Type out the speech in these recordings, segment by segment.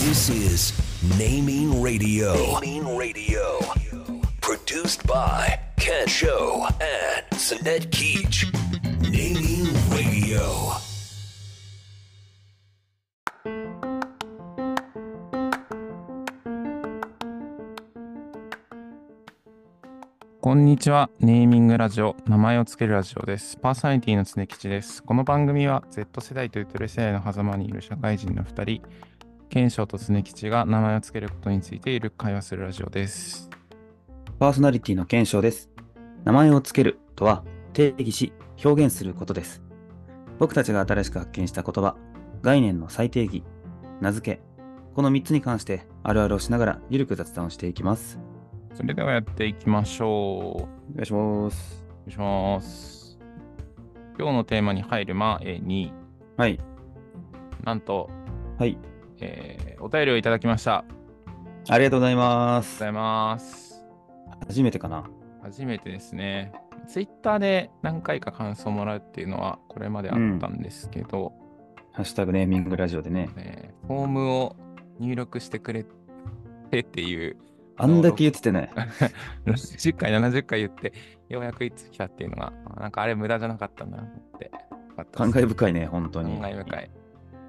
This is Naming Radio. Naming Radio. Produced by Ken Show and Sinet Keach. Naming Radio. こんにちは。ネーミングラジオ、名前をつけるラジオです。パーソナリティの常吉です。この番組は Z 世代とゆとり世代の狭間にいる社会人の2人、賢章と常吉が名前をつけることについている会話するラジオです。パーソナリティの検証です。名前をつけるとは定義し表現することです。僕たちが新しく発見した言葉、概念の再定義、名付け、この3つに関してあるあるをしながらゆるく雑談をしていきます。それではやっていきましょう。お願いします。お願いします。今日のテーマに入る前に、はい。なんと、はい。えーお便りをいただきました。ありがとうございまがとうごすざ。います。初めてかな？初めてですね。ツイッターで何回か感想もらうっていうのはこれまであったんですけど、ハッシュタグネーミングラジオでね。えーフォームを入力してくれてっていう、あんだけ言っててね。60回、70回言って、ようやくいつ来たっていうのが、なんかあれ無駄じゃなかったなと思って。感慨深いね、本当に。感慨深い。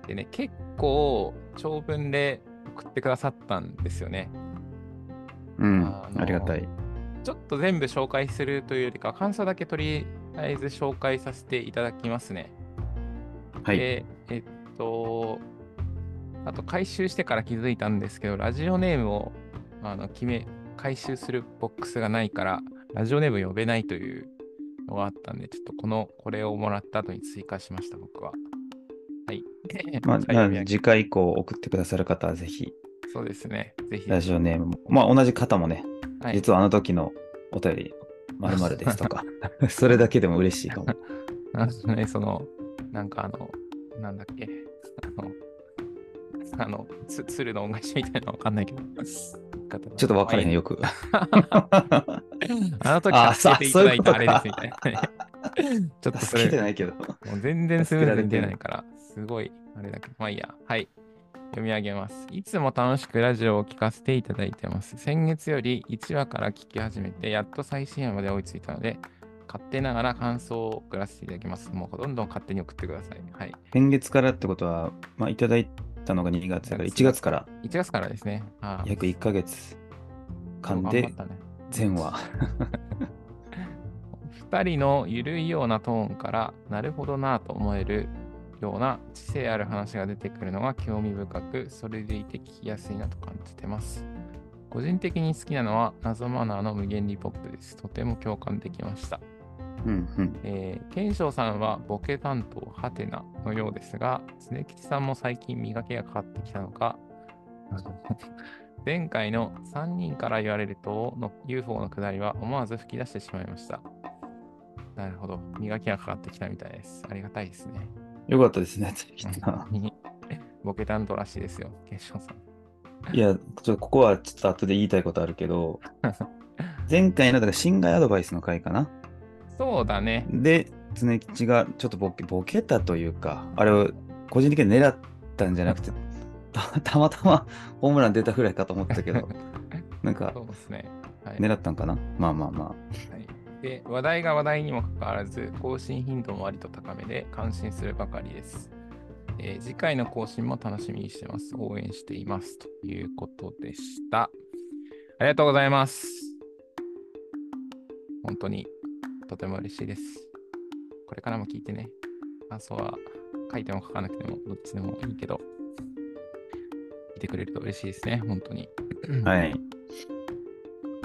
でね、結構長文で送ってくださったんですよね。うん。あありがたい。ちょっと全部紹介するというよりか、感想だけとりあえず紹介させていただきますね。はい。で、えっと、あと回収してから気づいたんですけど、ラジオネームをあの決め、回収するボックスがないから、ラジオネーム呼べないというのがあったんで、ちょっとこの、これをもらった後に追加しました、僕は。はい。まあ、次回以降送ってくださる方はぜひ、そうですね。ぜひ。ラジオネームも。まあ、同じ方もね、はい、実はあの時のお便り、まるですとか、それだけでも嬉しいかも。あのね、その、なんかあの、なんだっけ、あの、あの、つ鶴の恩返しみたいなのわかんないけど。ちょっと分からへん、よく。あの時あ助けていただいたあそういうれですみたいなね。ちょっとそ助けてれ、ないけど。もう全然スムーズに出ないから、すごい、あれだけど、まあいいや。はい。読み上げます。いつも楽しくラジオを聞かせていただいてます。先月より1話から聞き始めて、やっと最新話まで追いついたので、勝手ながら感想を送らせていただきます。もうどんどん勝手に送ってください。はい。先月からってことは、まあ、いただいたのが2月だから、1月から？1月からですね。ああ約1ヶ月間で。全話。2人のゆるいようなトーンからなるほどなぁと思えるような知性ある話が出てくるのが興味深くそれでいて聞きやすいなと感じてます個人的に好きなのは謎マナーの無限理ポップですとても共感できましたうんうん。えー、賢章さんはボケ担当ハテナのようですが常吉さんも最近磨きがかかってきたのか前回の3人から言われるとの UFO のくだりは思わず吹き出してしまいました。なるほど。磨きがかかってきたみたいです。ありがたいですね。よかったですね、つきさん ボケ担当らしいですよ、賢章さん。いや、ちょっとここはちょっと後で言いたいことあるけど、前回の、だから侵害アドバイスの回かな？そうだね。で、常吉がちょっとボケボケたというか、あれを個人的に狙ったんじゃなくて、たたまたまホームラン出たぐらいかと思ったけど、なんかそうですね。はい。狙ったんかな？まあまあまはい、で話題が話題にもかかわらず更新頻度も割と高めで感心するばかりです、えー次回の更新も楽しみにしてます。応援していますということでした。ありがとうございます。本当にとても嬉しいです。これからも聞いてね。感想は書いても書かなくてもどっちでもいいけど聞いてくれると嬉しいですね。本当に。はい。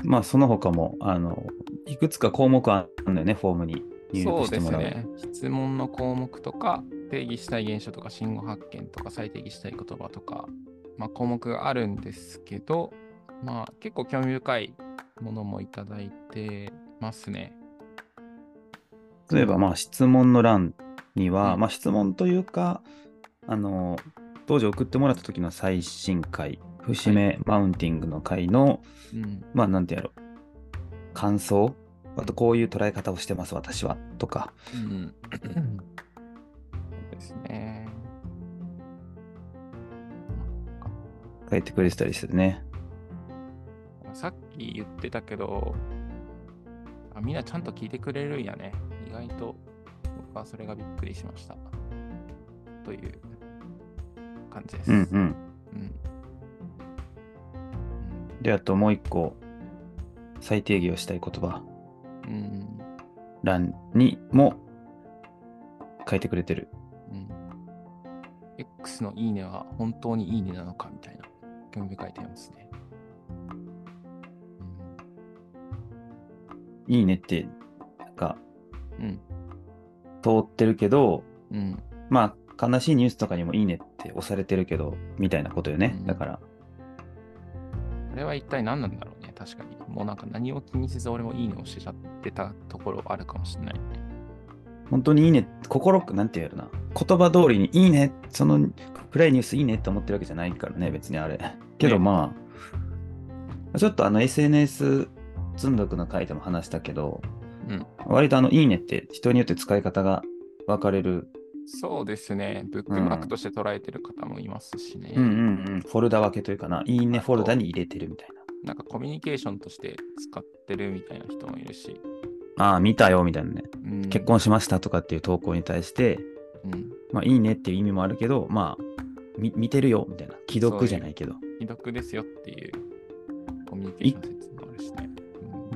まあ、その他も、あの、いくつか項目あるんだよね、フォームに入そうで力してもらう。すね。質問の項目とか、定義したい現象とか、信号発見とか、再定義したい言葉とか、まあ、項目があるんですけど、まあ、結構興味深いものもいただいてますね。例えば、まあ、質問の欄には、うんまあ、質問というか、あの、当時送ってもらった時の最新回、節目マウンティングの回の、うん。まあ、なんてやろう、感想、あとこういう捉え方をしてます、私は、とか、うん。そうですね。書いてくれてたりしてね。さっき言ってたけど、あみんなちゃんと聞いてくれるんやね。意外と僕はそれがびっくりしました。という感じです。うんうん。うんで、あともう一個、再定義をしたい言葉欄にも書いてくれてる。うん X のいいねは本当にいいねなのかみたいな興味深い点ですね。いいねって、なんか、うん。通ってるけど、うん。うん。まあ、悲しいニュースとかにもいいねって押されてるけど、みたいなことよね。うんだから、これは一体何なんだろうね。確かに。もうなんか何を気にせず俺もいいねをしちゃってたところあるかもしれない。本当にいいね、心く、なんて言うな。言葉通りにいいね、その暗いニュースいいねって思ってるわけじゃないからね、別にあれ。けどねまあ、ちょっとあの SNS 積んどくの回でも話したけど、うん割とあのいいねって人によって使い方が分かれる。そうですね。ブックマークとして捉えてる方もいますしね。うんうんうん。フォルダ分けというかな、いいねフォルダに入れてるみたいなんかコミュニケーションとして使ってるみたいな人もいるし。な。ああ、見たよみたいなね。うん、結婚しましたとかっていう投稿に対して、うん。まあいいねっていう意味もあるけど、まあ、み見てるよみたいな。既読じゃないけど。既読ですよっていうコミュニケーション説もあるしね。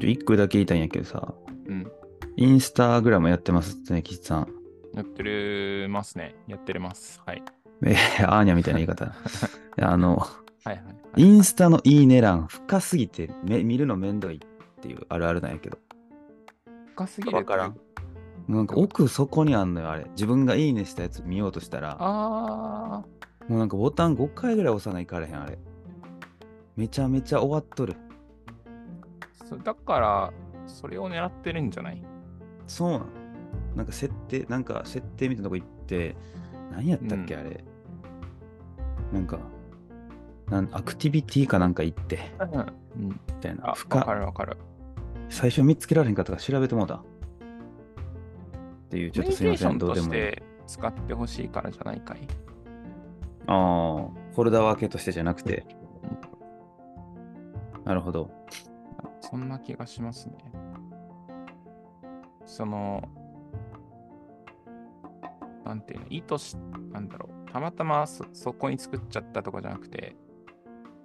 ちょ一個だけ言いたいんやけどさ、うん。うん。インスタグラムやってますってね、岸さん。やってるますね。やってるます。はい。えー、アーニャみたいな言い方。あの、はいはい、はい。インスタのいいね欄深すぎてめ見るのめんどいっていうあるあるなんやけど。深すぎるわからん。なんか奥底にあんのよ、あれ。自分がいいねしたやつ見ようとしたら、あもうなんかボタン5回ぐらい押さないかれへん、あれ。めちゃめちゃ終わっとる。ーそだから、それを狙ってるんじゃない？そうなん。なんか設定、なんか設定みたいなとこ行って、何やったっけ、うんあれ。なんか、なんアクティビティかなんか行って、うん。みたいな。あ、わ深かるわかる。最初見つけられへんかったから調べてもうた。っていう、ちょっとすいません、どうでも使ってほしいからじゃないかい？ああ、フォルダ分けとしてじゃなくて。なるほど。そんな気がしますね。その、なんていうの、意図し、なんだろう、たまたまそそこに作っちゃったとかじゃなくて、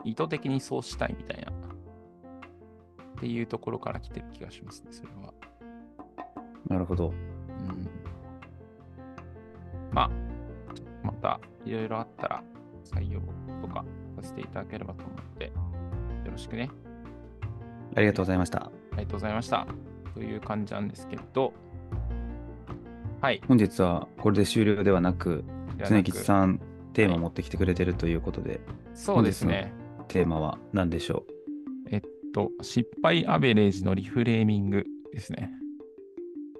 意図的にそうしたいみたいな、っていうところから来てる気がしますね、それは。なるほど。うん。まあ、またいろいろあったら採用とかさせていただければと思って、よろしくね。ありがとうございました。ありがとうございました。という感じなんですけど、はい。本日はこれで終了ではなく、常吉さん、テーマを持ってきてくれてるということで、そうですね。テーマは何でしょえっと、失敗アベレージのリフレーミングですね。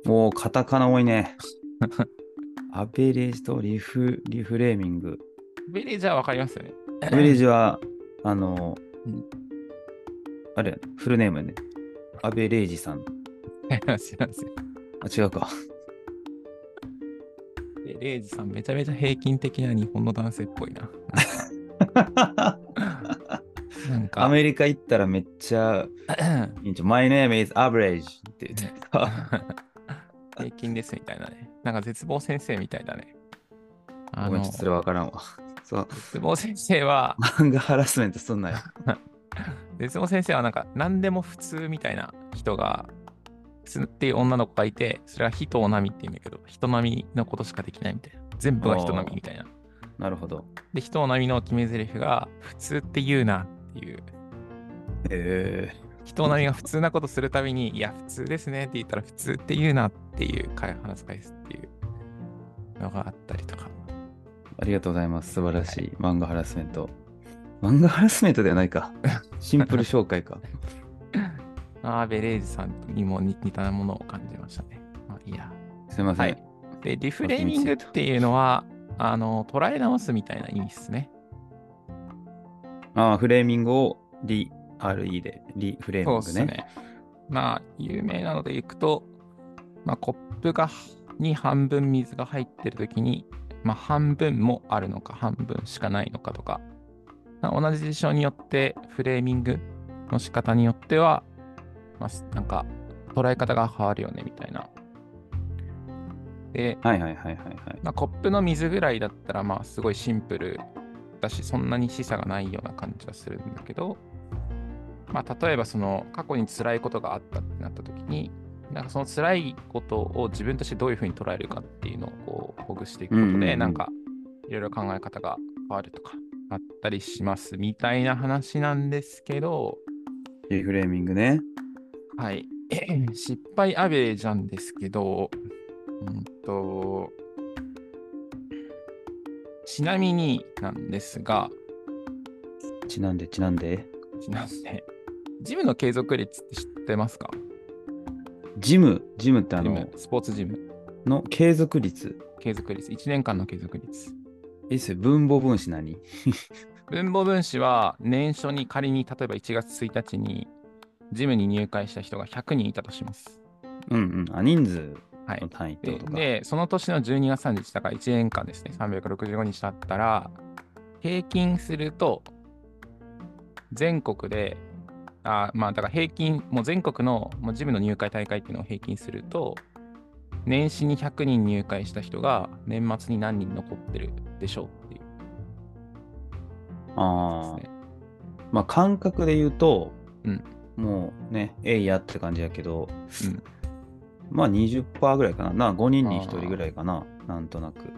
うおー、カタカナ多いね。アベレージとリフリフレーミング。アベレージはわかりますよね。アベレージは、あのうん、あれ、フルネームね。アベレージさん。知らんすよ。あ、違うか。でレイジさん、めちゃめちゃ平均的な日本の男性っぽいな。か、アメリカ行ったらめっちゃ My name is average って言ってた。平均ですみたいなね。なんか絶望先生みたいだね。あのごめん、ちょっとそれわからんわ。そう、絶望先生は、漫画ハラスメントすんなよ。絶望先生はなんか何でも普通みたいな人が、普通っていう女の子がいて、それは人を並みって言うんだけど、人並みのことしかできないみたいな。全部が人並みみたいな。なるほど。で、人を並みの決め台詞が、普通って言うなっていう。え人並みが普通なことするたびに、いや、普通ですねって言ったら、普通って言うなっていう回話す返すっていうのがあったりとか。ー、ありがとうございます。素晴らしい漫画ハラスメント。漫画ハラスメントではないか。シンプル紹介か。あーベレージさんにも似似たものを感じましたね。まあ、いいや。すいません。はいで、リフレーミングっていうのは、あの、捉え直すみたいな意味ですね。ああ、フレーミングをリ、RE で、リフレーミングね。ね。まあ、有名なのでいくと、まあ、コップがに半分水が入ってるときに、まあ、半分もあるのか、半分しかないのかとか、同じ事象によってフレーミングの仕方によっては、まあ、なんか捉え方が変わるよねみたいな。で、はいはいはいはいはい。まあ、コップの水ぐらいだったらまあすごいシンプルだしそんなに示唆がないような感じがするんだけど、まあ、例えばその過去に辛いことがあったってなった時になんかその辛いことを自分としてどういうふうに捉えるかっていうのをこうほぐしていくことで、うんうんうんなんかいろいろ考え方が変わるとかあったりしますみたいな話なんですけど、リフレーミングね。はい。失敗アベレージなんですけど、うんと、ちなみになんですが、ちなんでちなんで？ちなみに、ジムの継続率って知ってますか？ジム、ジムってあのスポーツジム。の継続率？継続率。1年間の継続率。えっすよ分母分子何？分母分子は年初に仮に例えば1月1日にジムに入会した人が100人いたとします。うんうん。あ、人数はいの。単位ってでことか。で、その年の12月30日だから1年間ですね、365日だったら、平均すると、全国で、あまあ、だから平均、もう全国のもうジムの入会大会っていうのを平均すると、年始に100人入会した人が年末に何人残ってるでしょうっていうああね。まあ感覚で言うと、うんもうね、えいやって感じやけど、うんまあ20%ぐらいかな。な5人に1人ぐらいかな。なんとなく。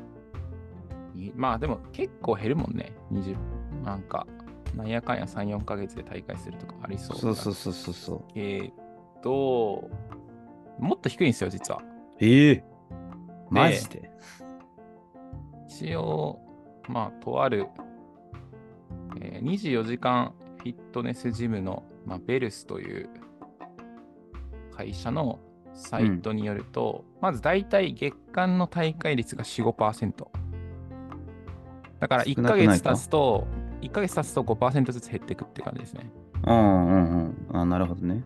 いまあでも結構減るもんね、20。なんか、なんやかんや3、4ヶ月で大会するとかありそうそうそうそうそうそう。けど、もっと低いんですよ、実は。ええマジで？一応、まあ、とある、えー24時間フィットネスジムの、まあ、ベルスという会社のサイトによると、まず大体月間の大会率が4、5%。だから1ヶ少なくないか月経つと、1ヶ月経つと5%ずつ減っていくって感じですね。うんうんうん。あなるほどね。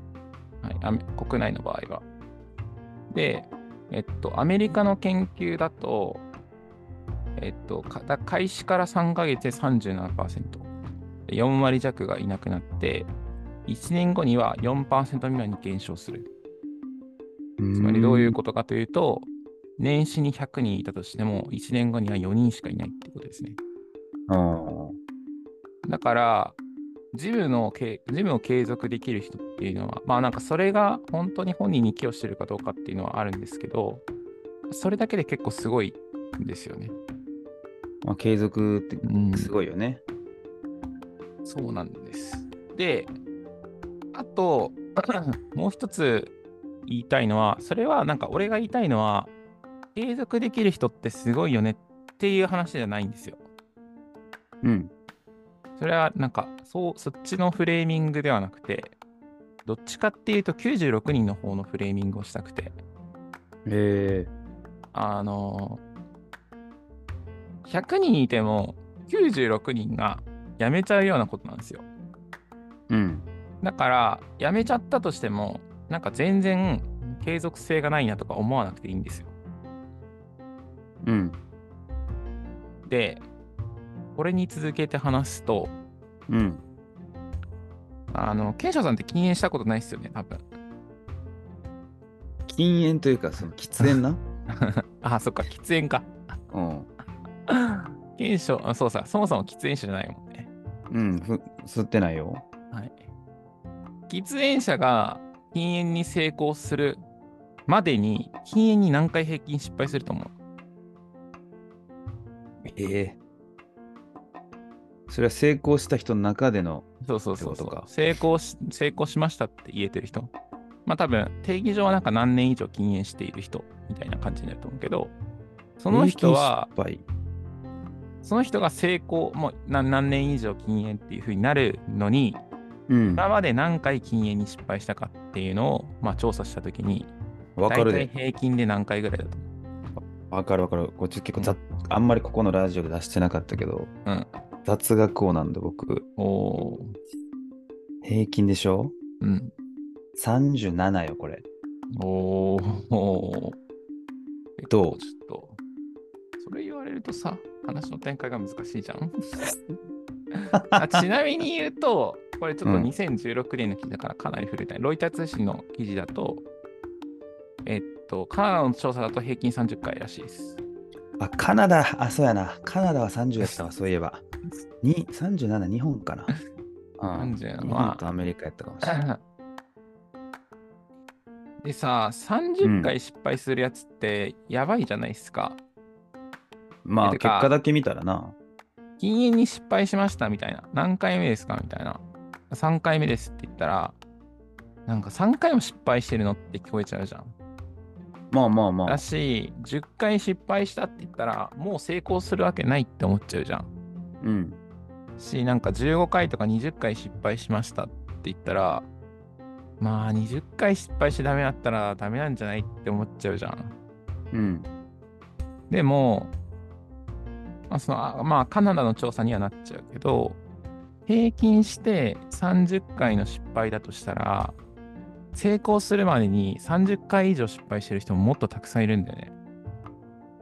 はい、アメ国内の場合は。で、えっと、アメリカの研究だと、えっと、かだ開始から3ヶ月で37%、4割弱がいなくなって、1年後には4%未満に減少する。つつまりどういうことかというと、年始に100人いたとしても、1年後には4人しかいないってことですね。とだから、ジムのけジムを継続できる人っていうのは、まあなんかそれが本当に本人に寄与してるかどうかっていうのはあるんですけど、それだけで結構すごいんですよね。まあ、継続ってうんすごいよね。そうなんです。で、あと、もう一つ言いたいのは、それはなんか俺が言いたいのは、継続できる人ってすごいよねっていう話じゃないんですよ。うん。それはなんかそうそっちのフレーミングではなくてどっちかっていうと96人の方のフレーミングをしたくてえあの100人いても96人が辞めちゃうようなことなんですよー、うん。だから辞めちゃったとしてもなんか全然継続性がないなとか思わなくていいんですようん。でこれに続けて話すとうん。あのケンショウさんって禁煙したことないですよね多分禁煙というか、その喫煙な？あそっか喫煙かうん。ケンショウあそうさそもそも喫煙者じゃないもんねうん。ふ吸ってないよ。はい。喫煙者が禁煙に成功するまでに禁煙に何回平均失敗すると思う？ええそれは成功した人の中での。そうそうそうそう成功し。成功しましたって言えてる人。まあ多分定義上はなんか何年以上禁煙している人みたいな感じになると思うけど、その人は、その人が成功、もう何何年以上禁煙っていう風になるのに。今まで何回禁煙に失敗したかっていうのを、まあ、調査したときに、わかるで。平均で何回ぐらいだとわかるわかる。こっち結構ざ、あんまりここのラジオで出してなかったけど、うん雑学王なんで僕、おー平均でしょ？うん。?37 よ、これ。おー。どう？ちょっと、それ言われるとさ、話の展開が難しいじゃん。あちなみに言うと、これちょっとうん2016年の記事だからかなり古い。ロイター通信の記事だと、えっと、カナダの調査だと平均30回らしいです。あ、カナダ、あ、そうやな。カナダは30やったわ、そういえば。に37、日本かな。うん、37日本とアメリカやったかもしれない。でさ、30回失敗するやつってやばいじゃないですか。まあ、てか結果だけ見たらな。禁煙に失敗しましたみたいな。何回目ですかみたいな。3回目ですって言ったら、なんか3回も失敗してるのって聞こえちゃうじゃん。まあまあまだあ。し、10回失敗したって言ったら、もう成功するわけないって思っちゃうじゃん。うん。し、なんか15回とか20回失敗しましたって言ったら、まあ20回失敗してダメだったらダメなんじゃないって思っちゃうじゃん。うん。でも、まあ、そのあまあ、カナダの調査にはなっちゃうけど、平均して30回の失敗だとしたら、成功するまでに30回以上失敗してる人ももっとたくさんいるんだよね。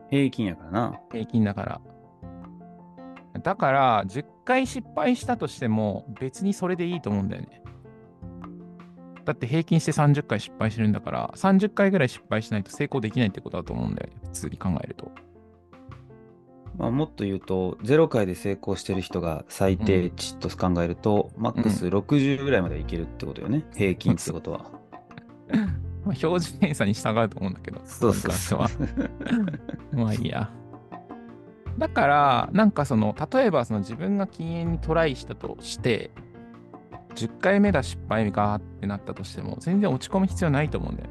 平均やからな。平均だから。だから、10回失敗したとしても、別にそれでいいと思うんだよね。だって平均して30回失敗してるんだから、30回ぐらい失敗しないと成功できないってことだと思うんだよね。普通に考えると。まあ、もっと言うと、0回で成功してる人が最低値と考えると、マックス60ぐらいまでいけるってことよね。平均ってことは。まあ、標準偏差に従うと思うんだけど、そうそうそうはまあいいや。だから、なんかその、例えばその自分が禁煙にトライしたとして、10回目だ失敗がってなったとしても、全然落ち込む必要ないと思うんだよ。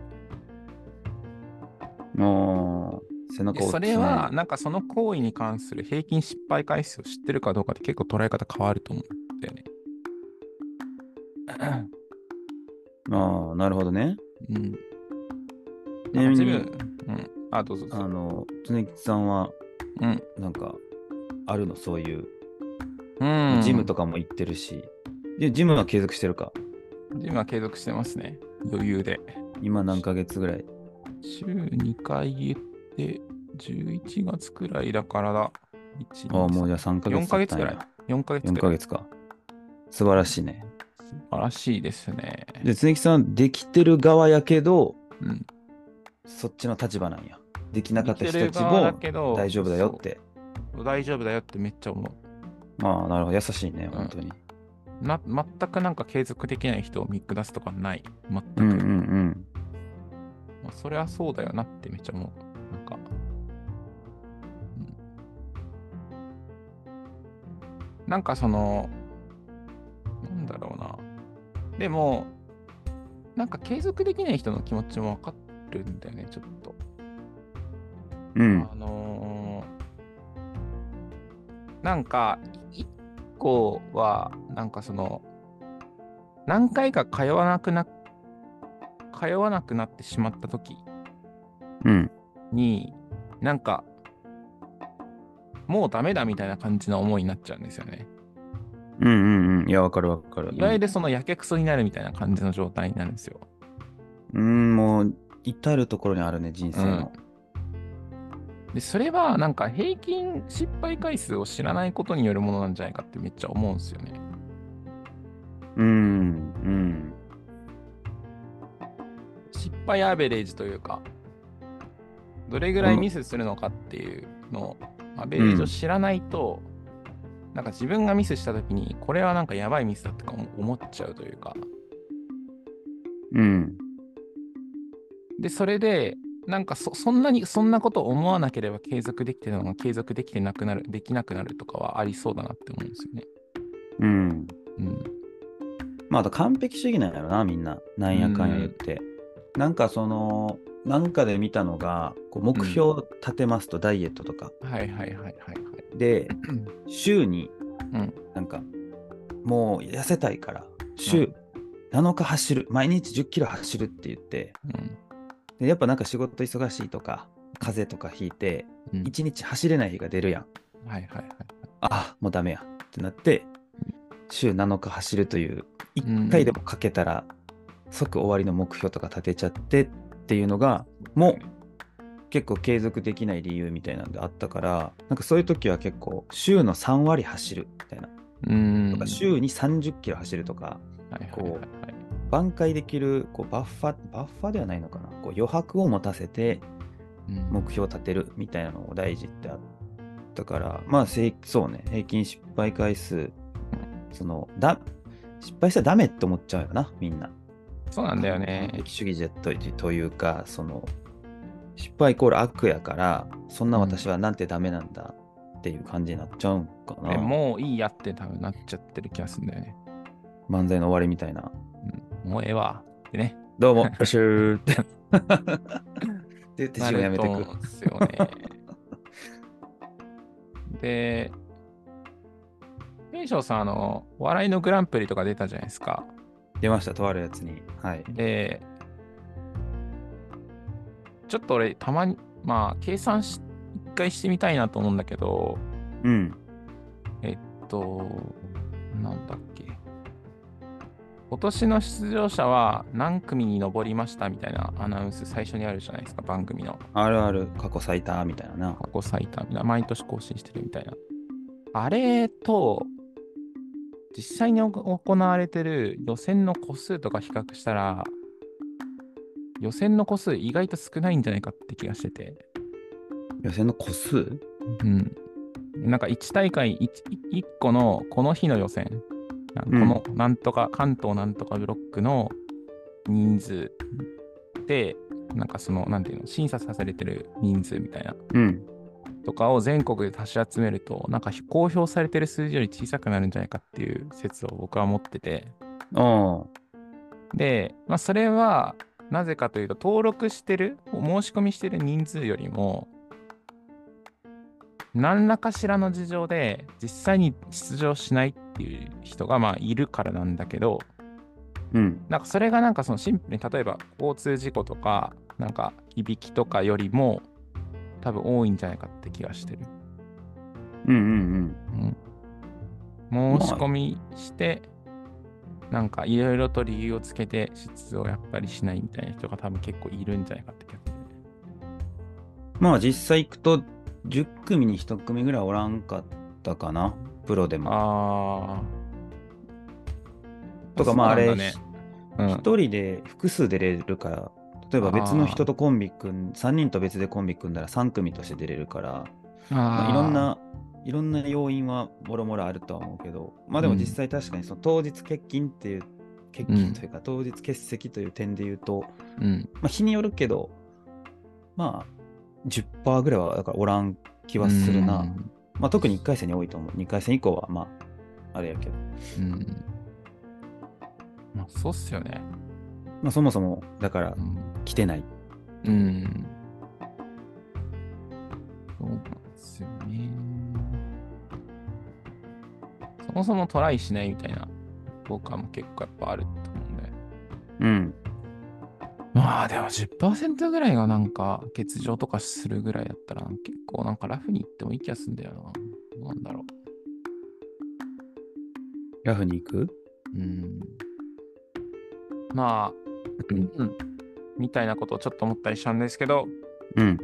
もう、背中でをそれは、なんかその行為に関する平均失敗回数を知ってるかどうかで結構捉え方変わると思うんだよね。ああ、なるほどね。うん。ちなみにうん。あ、どうぞどうぞ。あの、常吉さんは、うん。なんか、あるの、そういう。うん。ジムとかも行ってるし。で、ジムは継続してるか？ジムは継続してますね。余裕で。今何ヶ月ぐらい？週2回言って、11月くらいだからだ。1ああ、もうじゃあ3ヶ月4ヶ月くらい経っ。4ヶ月たんや。4くらい。ヶ月か。素晴らしいね。素晴らしいですね。で、常吉さんはできてる側やけど、うん。そっちの立場なんや。できなかった人たちも大丈夫だよって。大丈夫だよってめっちゃ思まあ、なるほど。優しいね、ん本当に。う。な全くなんか継続できない人を見下すとかない。全く。うんうんうん。まあそれはそうだよなってめっちゃ思う。なんか。うん、なんかその、なんだろうな。でも、なんか継続できない人の気持ちもわかるんだよね、ちょっと。うん。あのーなんか、い一個は、なんかその、何回か通わなくな、通わなくなってしまった時うん。に、なんか、もうダメだみたいな感じの思いになっちゃうんですよね。うんうんうん。いや、わかるわかる。いわゆるそのやけくそになるみたいな感じの状態になるんですよ。うん、もう、至るところにあるね、人生の。で、それはなんか平均失敗回数を知らないことによるものなんじゃないかってめっちゃ思うんですよね。うん、うん。失敗アベレージというか、どれぐらいミスするのかっていうのを、アベレージを知らないと、なんか自分がミスしたときに、これはなんかやばいミスだってか思っちゃうというか、うん。で、それで、なんかそそんなに、そんなことを思わなければ継続できてるのが継続できてなくなる、できなくなるとかはありそうだなって思うんですよね。うん。うん。まあ、あと完璧主義なんやろな、みんな。なんやかんや言って。なんかその、なんかで見たのが、こう目標を立てますと、ダイエットとか。はいはいはいはいはい。で、週に、うんなんか、もう痩せたいから、週7日走る、毎日10キロ走るって言って、うん。でやっぱなんか仕事忙しいとか、風邪とかひいて、うん、1日走れない日が出るやん。はいはいはい。あもうダメやってなって、週7日走るという、うん1回でもかけたら、即終わりの目標とか立てちゃってっていうのが、もう結構継続できない理由みたいなんであったから、なんかそういう時は結構、週の3割走るみたいな。うん。とか、週に30キロ走るとか、こはい。挽回できるこうバッファ、バッファではないのかな、こう余白を持たせてうん目標を立てるみたいなのを大事ってあったから、まあ、そうね、平均失敗回数、その、だ、失敗したらダメって思っちゃうよな、みんな。そうなんだよね完。璧主義者とというか、その、失敗イコール悪やから、そんな私はなんてダメなんだっていう感じになっちゃうんかな。えもういいやって多分なっちゃってる気がするんだよね。漫才の終わりみたいな。うん、もうええわってね。どうも、プシューって。で、自分やめてくなるですよね。で、ペイショーさん、あの、お笑いのグランプリとか出たじゃないですか。出ました、とあるやつに。はい。で、ちょっと俺、たまに、まあ、計算し、一回してみたいなと思うんだけど、うん。えっと、なんだっけ。今年の出場者は何組に上りましたみたいなアナウンス最初にあるじゃないですか、番組の。あるある、過去最多みたいなな。過去最多みたいな、毎年更新してるみたいな。あれと、実際に行行われてる予選の個数とか比較したら、予選の個数意外と少ないんじゃないかって気がしてて。予選の個数？うん。なんか1大会 1, 1個のこの日の予選、なこのなんとか、関東なんとかブロックの人数で、なんかその、なんていうの、審査させれてる人数みたいな。うん。とかを全国で足し集めると、なんか公表されてる数字より小さくなるんじゃないかっていう説を僕は持ってて。で、まあ、それはなぜかというと、登録してる、申し込みしてる人数よりも、何らかしらの事情で実際に出場しないっていう人がまあいるからなんだけど、うん。なんかそれがなんかそのシンプルに例えば交通事故とか、なんかいびきとかよりも多分多いんじゃないかって気がしてる。うんうんうん、申し込みして、なんかいろいろと理由をつけて出場やっぱりしないみたいな人が多分結構いるんじゃないかって気がする。うん。まあ実際行くと10組に1組ぐらいおらんかったかな。プロでも。あとかまああれ、そうなんだねうん一人で複数出れるから、例えば別の人とコンビ組ん、3人と別でコンビ組んだら3組として出れるから、まあいろんな、いろんな要因はもろもろあるとは思うけど、まあでも実際確かにその当日欠勤っていう、欠勤というか当日欠席という点で言うと、うん、まあ日によるけど、まあ10%ぐらいはだからおらん気はするな。うんまあ特に1回戦に多いと思う。2回戦以降はまあ、あれやけど。うん。まあ、そうっすよね。まあそもそも、だからうん。来てない。うん。そうなんですよね。そもそもトライしないみたいな、僕はも結構やっぱあると思うんで。うん。まあでも10%ぐらいがなんか欠場とかするぐらいだったら結構なんかラフに行ってもいい気がするんだよな。どうなんだろラフに行く？う。うん。まあ、うん。みたいなことをちょっと思ったりしたんですけど、うん。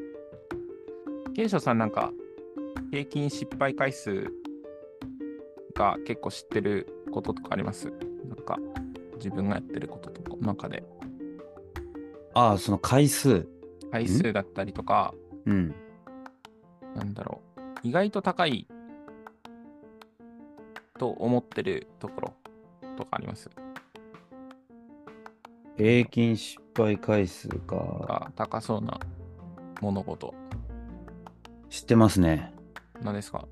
ケイショウさんなんか平均失敗回数が結構知ってることとかあります？なんか自分がやってることとか中でああ、その回数。回数だったりとか、うん。なんだろう、意外と高いと思ってるところとかあります？平均失敗回数か。が高そうな物事。知ってますね。何ですか？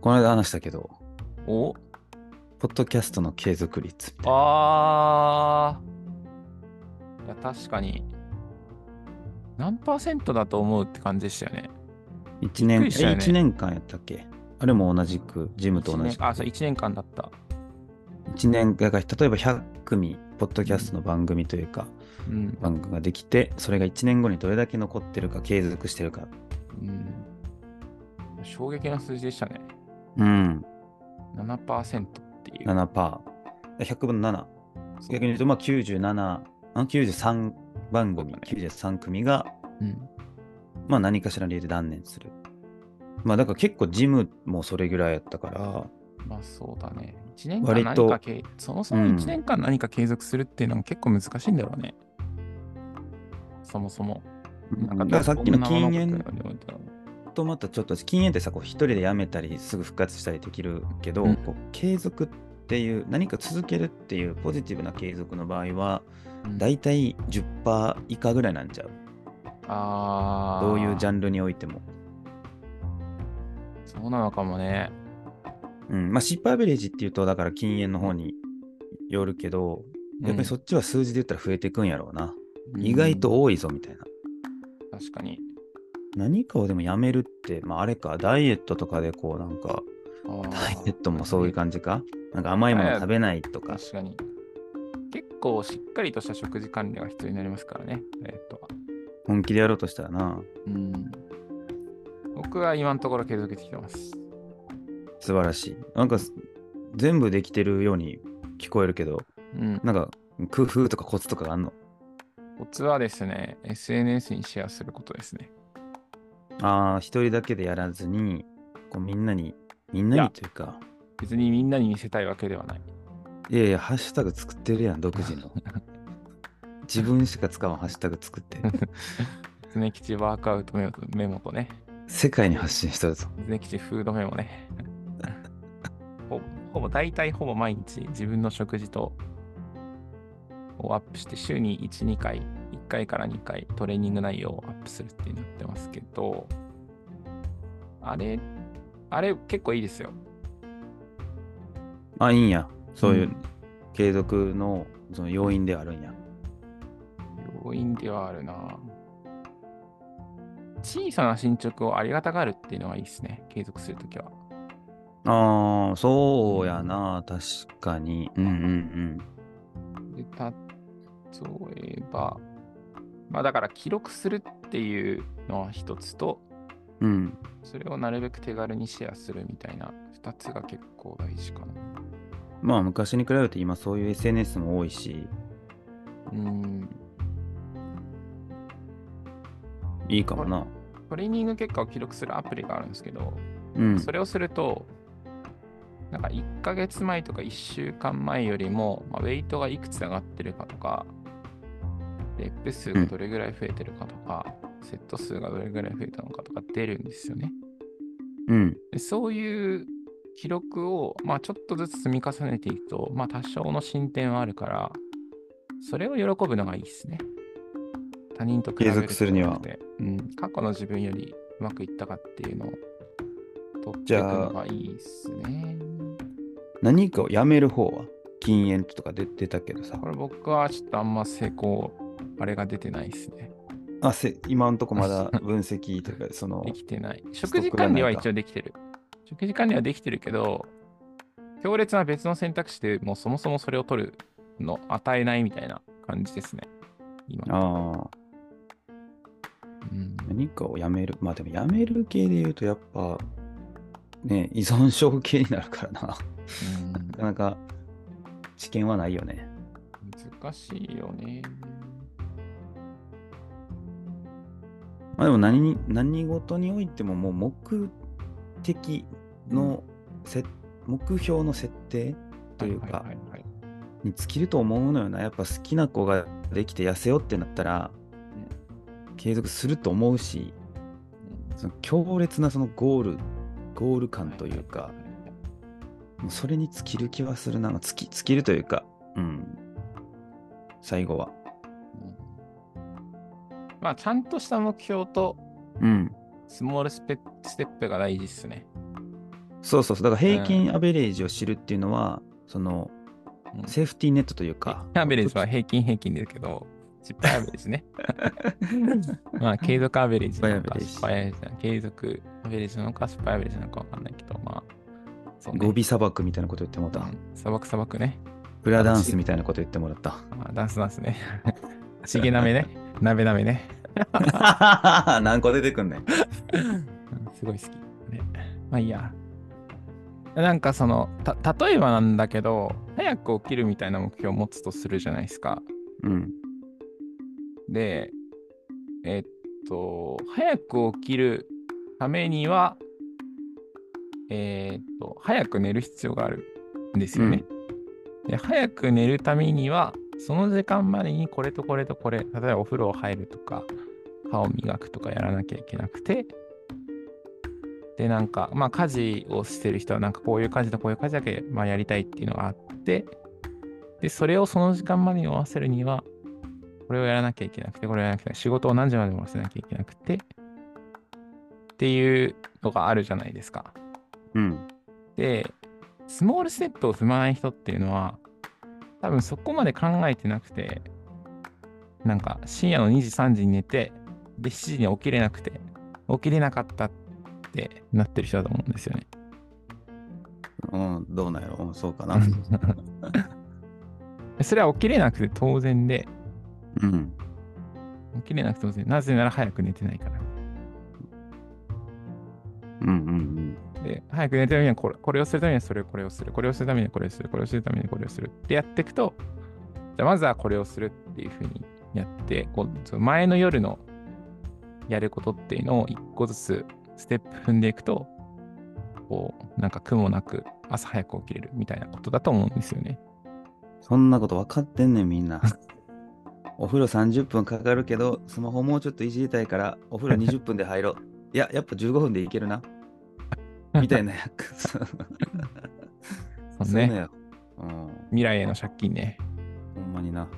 この間話したけど、お？ポッドキャストの継続率。あー。いや、確かに。何パーセントだと思うって感じでしたよね。1びっ年、ねえ1年間やったっけ？あれも同じく、ジムと同じく。あ、そう、1年間だった。1年だから例えば100組、ポッドキャストの番組というか、うん。番組ができて、それが1年後にどれだけ残ってるか、継続してるか。うん、衝撃な数字でしたね。うん。7%っていう。7%。100分の7。そう逆に言うと、まあ97、あ93番組、ね93組が、うん。まあ何かしらの理由で断念する。まあだから結構ジムもそれぐらいやったから、まあそうだね。1年間何かけ、そもそもうん1年間何か継続するっていうのも結構難しいんだろうね。そもそも。だからさっきの禁煙とまたちょっと禁煙ってさこう一人でやめたりすぐ復活したりできるけど、うんこう継続っていう何か続けるっていうポジティブな継続の場合はうんだいたい10%以下ぐらいなんちゃう？ああ。どういうジャンンルにおいても。そうなのかもね。うん、まあ失敗アベレージっていうとだから禁煙の方によるけど、やっぱりそっちは数字で言ったら増えていくんやろうな。うん意外と多いぞみたいな。確かに。何かをでもやめるって、まああれか、ダイエットとかでこうなんか、ダイエットもそういう感じかなんか甘いもの食べないとか。確かに。結構しっかりとした食事管理が必要になりますからね、ダイエットは。本気でやろうとしたらな、うん。僕は今のところ継続できてます。素晴らしい。なんか全部できてるように聞こえるけど、うん。なんか工夫とかコツとかがあんの？コツはですね、SNS にシェアすることですね。ああ、一人だけでやらずに、こうみんなに、みんなにというか、別にみんなに見せたいわけではない。いやいや、ハッシュタグ作ってるやん、独自の。自分しか使わんハッシュタグ作って。常吉ワークアウトメモとメモとね、世界に発信しとるぞ。常吉フードメモね。ほほぼ、大体ほぼ毎日自分の食事とをアップして、週に1、2回、1回から2回トレーニング内容をアップするってなってますけど、あれ、あれ結構いいですよ。あ、いいんや。そういううん継続のその要因ではあるんや。要因ではあるな。小さな進捗をありがたがるっていうのがいいですね。継続するときは。ああ、そうやな、確かに。うんうんで、例えば、まあだから記録するっていうのは一つと、うん。うん。それをなるべく手軽にシェアするみたいな二つが結構大事かな。まあ昔に比べて今そういう SNS も多いし、うん。いいかもな。トレーニング結果を記録するアプリがあるんですけど、うん。それをすると、なんか1ヶ月前とか1週間前よりも、まあ、ウェイトがいくつ上がってるかとか、レップ数がどれぐらい増えてるかとか、セット数がどれぐらい増えたのかとか出るんですよね。うん。でそういう記録を、まあ、ちょっとずつ積み重ねていくと、まあ、多少の進展はあるから、それを喜ぶのがいいですね。他人と比べる継続するにはうん、過去の自分よりうまくいったかっていうのを取っていくのがいいですね。何かをやめる方は禁煙とか出出たけどさこ。れ僕はちょっとあんま成功、あれが出てないですね。あせ今んとこまだ分析というか、そので、きてない。食事管理は一応できてる。食事管理はできてるけど、強烈な別の選択肢でもうそもそもそれを取るの与えないみたいな感じですね。今。ああ、うん、何かをやめる。まあでもやめる系で言うとやっぱ、ね、依存症系になるからな。なかなか知見はないよね。うん、難しいよね。まあでも何に何事においてももう目的のせ、目標の設定というかに尽きると思うのよな。やっぱ好きな子ができて痩せようってなったら、継続すると思うし、その強烈なそのゴール、ゴール感というか、もうそれに尽きる気はするな。尽き尽きるというか、うん。最後は。うんまあ、ちゃんとした目標とうん。スモールスペステップが大事ですね。そうそうそう。だから平均アベレージを知るっていうのは、その、うんセーフティーネットというか。アベレージは平均平均ですけど、失敗アベレージね。まあ、継続アベレージなのか、失失敗敗アベレージなのか、継続アベレージなのか、失敗アベレージなのかわかんないけど、まあ、そうね。ゴビ砂漠みたいなこと言ってもらった。うん砂漠砂漠ね。フラダンスみたいなこと言ってもらった。まあ、ダンスダンスね。ちげなめね。なべなめね。何個出てくんねん。うんすごい好き。ね、まあいいや。なんかその、た、例えばなんだけど、早く起きるみたいな目標を持つとするじゃないですか。うん。で、えっと、早く起きるためには、えーっと、早く寝る必要があるんですよね。で、早く寝るためには、その時間までにこれとこれとこれ、例えばお風呂入るとか、顔磨くとかやらなきゃいけなくて、で、なんか、まあ、家事をしてる人は、なんかこういう家事とこういう家事だけ、まあ、やりたいっていうのがあって、で、それをその時間までに終わせるには、これをやらなきゃいけなくて、これをやらなきゃいけない。仕事を何時まで終わせなきゃいけなくて、っていうのがあるじゃないですか。うん。で、スモールステップを踏まない人っていうのは、多分そこまで考えてなくて、なんか深夜の2時、3時に寝て、で、7時に起きれなくて、起きれなかったってなってる人だと思うんですよね。うん、どうなんやろうんそうかな。それは起きれなくて当然で、うん。起きれなくて当然。なぜなら早く寝てないから。うんうんで、早く寝るためにはこれこれをするためにはそれをこれをする。これをするためにはこれをする。これをするためにはこれをする。ってやっていくと、じゃあまずはこれをするっていうふうにやって、こう前の夜のやることっていうのを一個ずつステップ踏んでいくと、こう、なんか苦もなく朝早く起きれるみたいなことだと思うんですよね。そんなこと分かってんねん、みんな。お風呂30分かかるけど、スマホもうちょっといじりたいから、お風呂20分で入ろう。いや、やっぱ15分でいけるな。みたいなやつ。そうね。よ。うん。未来への借金ね。ほんまにな。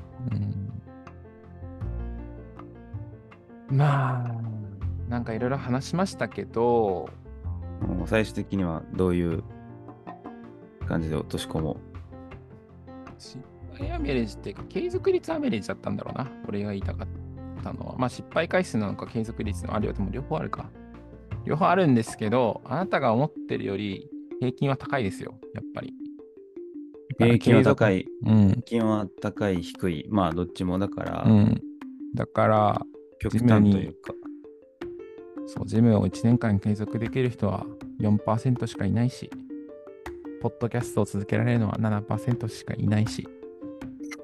うん、まあ、なんかいろいろ話しましたけど、もう最終的にはどういう感じで落とし込も失敗アベレージっていうか、継続率アベレージだったんだろうな。俺が言いたかったのは。まあ、失敗回数なのか、継続率のあるよ。でも両方あるか。両方あるんですけど、あなたが思ってるより平均は高いですよ。やっぱり。う。平均は高い。い。うん。平均は高い、低い。まあ、どっちもだから、うん。だから、極端というか。そう、ジムを1年間継続できる人は4%しかいないし、ポッドキャストを続けられるのは7%しかいないし、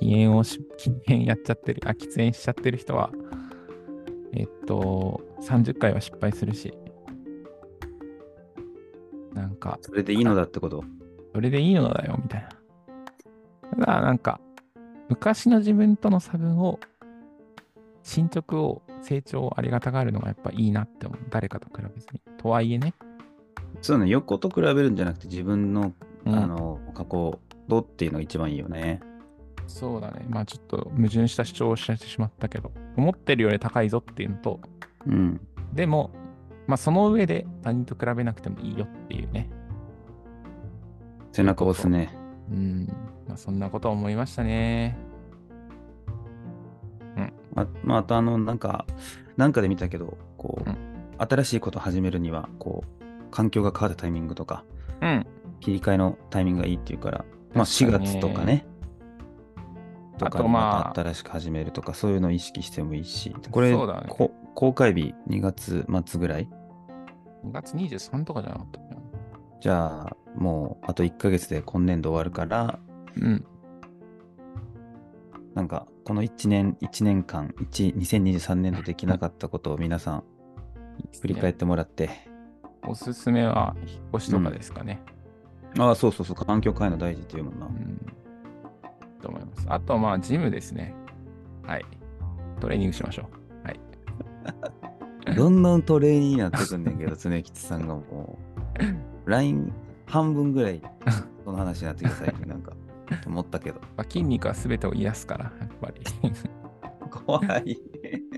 禁煙をし、禁煙やっちゃってる、あ、喫煙しちゃってる人は、えっと、30回は失敗するし、なんか、それでいいのだってこと？それでいいのだよ、みたいな。ただ、なんか、昔の自分との差分を、進捗を、成長をありがたがるのがやっぱいいなって思う。誰かと比べずに。とはいえね。そうね、横と比べるんじゃなくて、自分の、うんあの、過去とっていうのが一番いいよね。そうだね。まあちょっと矛盾した主張をしてしまったけど、思ってるより高いぞっていうのと、うん。でも、まあその上で他人と比べなくてもいいよっていうね。背中押すね。うん。まあそんなことを思いましたね。あまあ、あとあの、なんか、なんかで見たけど、こう、うん新しいことを始めるには、こう、環境が変わったタイミングとか、うん。切り替えのタイミングがいいっていうから、まあ、4確かに月とかね、とかまた新しく始めるとか、そういうのを意識してもいいし、これ、そうだね。こ公開日2月末ぐらい？2月23とかじゃなかったじゃあ、もう、あと1ヶ月で今年度終わるから、うん。なんか、この1年、1年間、1 2023年度できなかったことを皆さん、振り返ってもらって、おすすめは引っ越しとかですかね。ああ、そうそうそう、環境変えるの大事っていうもんな。う。ん。と思います。あと、まあ、ジムですね。はい。トレーニングしましょう。はい。どんどんトレーニーになってくんねんけど、常吉さんがもう、LINE 半分ぐらい、その話になってきた最近なんか、思ったけど。まあ、筋肉は全てを癒すから、やっぱり。怖い。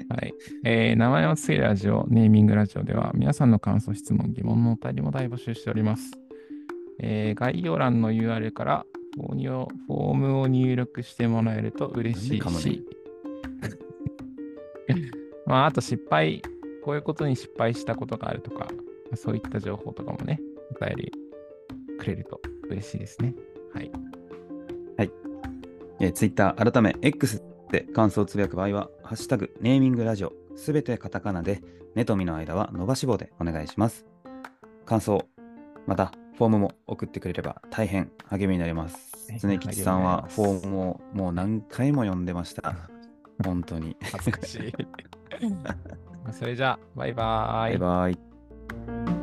はい。えー名前をつけるラジオ、ネーミングラジオでは、皆さんの感想、質問、疑問のお便りも大募集しております。えー概要欄の URL からフォーフォームを入力してもらえると嬉しいし、まあ、あと失敗、こういうことに失敗したことがあるとか、そういった情報とかもね、お便りくれると嬉しいですね。はい。えー、Twitter、改め X で感想をつぶやく場合は、ハッシュタグ、ネーミングラジオ、すべてカタカナで、ネとミの間は伸ばし棒でお願いします。感想、また、フォームも送ってくれれば大変励みになりますはい。常吉さんはフォームをもう何回も読んでました。本当に。恥ずかしい。それじゃあ、バイバーイ。バイバイ。